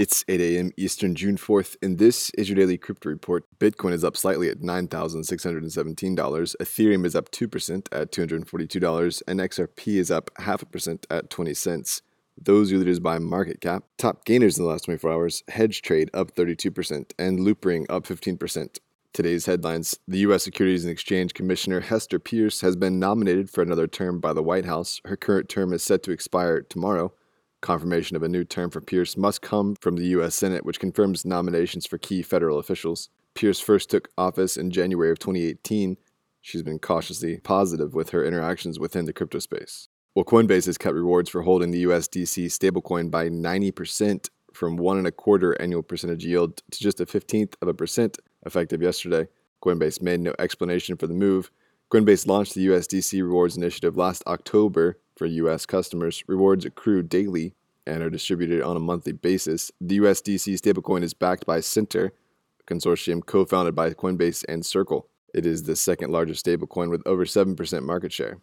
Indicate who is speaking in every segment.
Speaker 1: It's 8 a.m. Eastern, June 4th, and this is your daily crypto report. Bitcoin is up slightly at $9,617. Ethereum is up 2% at $242, and XRP is up half a percent at 20 cents. Those are leaders by market cap. Top gainers in the last 24 hours Hedge Trade up 32%, and Loopring up 15%. Today's headlines The U.S. Securities and Exchange Commissioner Hester Peirce has been nominated for another term by the White House. Her current term is set to expire tomorrow. Confirmation of a new term for Peirce must come from the U.S. Senate, which confirms nominations for key federal officials. Peirce first took office in January of 2018. She's been cautiously positive with her interactions within the crypto space. Well, Coinbase has cut rewards for holding the USDC stablecoin by 90% from one and a quarter annual percentage yield to just a 15th of a percent effective yesterday. Coinbase made no explanation for the move. Coinbase launched the USDC rewards initiative last October for US customers. Rewards accrue daily and are distributed on a monthly basis. The USDC stablecoin is backed by Centre, a consortium co founded by Coinbase and Circle. It is the second largest stablecoin with over 7% market share.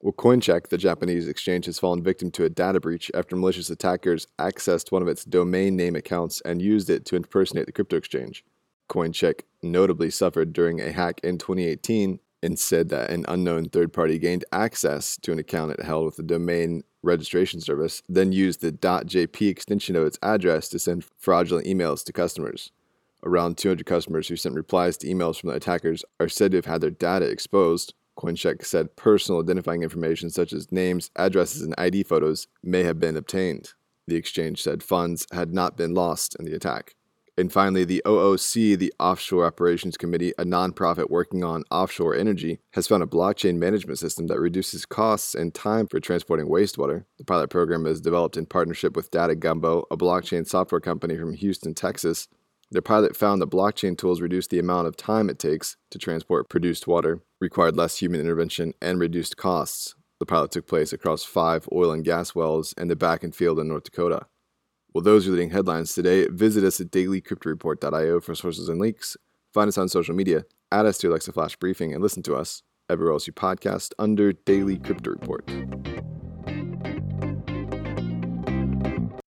Speaker 1: Well, Coincheck, the Japanese exchange, has fallen victim to a data breach after malicious attackers accessed one of its domain name accounts and used it to impersonate the crypto exchange. Coincheck notably suffered during a hack in 2018 and said that an unknown third party gained access to an account it held with the domain registration service, then used the .jp extension of its address to send fraudulent emails to customers. Around 200 customers who sent replies to emails from the attackers are said to have had their data exposed. Coincheck said personal identifying information such as names, addresses, and ID photos may have been obtained. The exchange said funds had not been lost in the attack. And finally, the OOC, the Offshore Operations Committee, a nonprofit working on offshore energy, has found a blockchain management system that reduces costs and time for transporting wastewater. The pilot program is developed in partnership with Data Gumbo, a blockchain software company from Houston, Texas. Their pilot found that blockchain tools reduce the amount of time it takes to transport produced water, required less human intervention, and reduced costs. The pilot took place across five oil and gas wells in the Bakken field in North Dakota. Well, those are leading headlines today. Visit us at dailycryptoreport.io for sources and links. Find us on social media, add us to Alexa Flash Briefing, and listen to us everywhere else you podcast under Daily Crypto Report.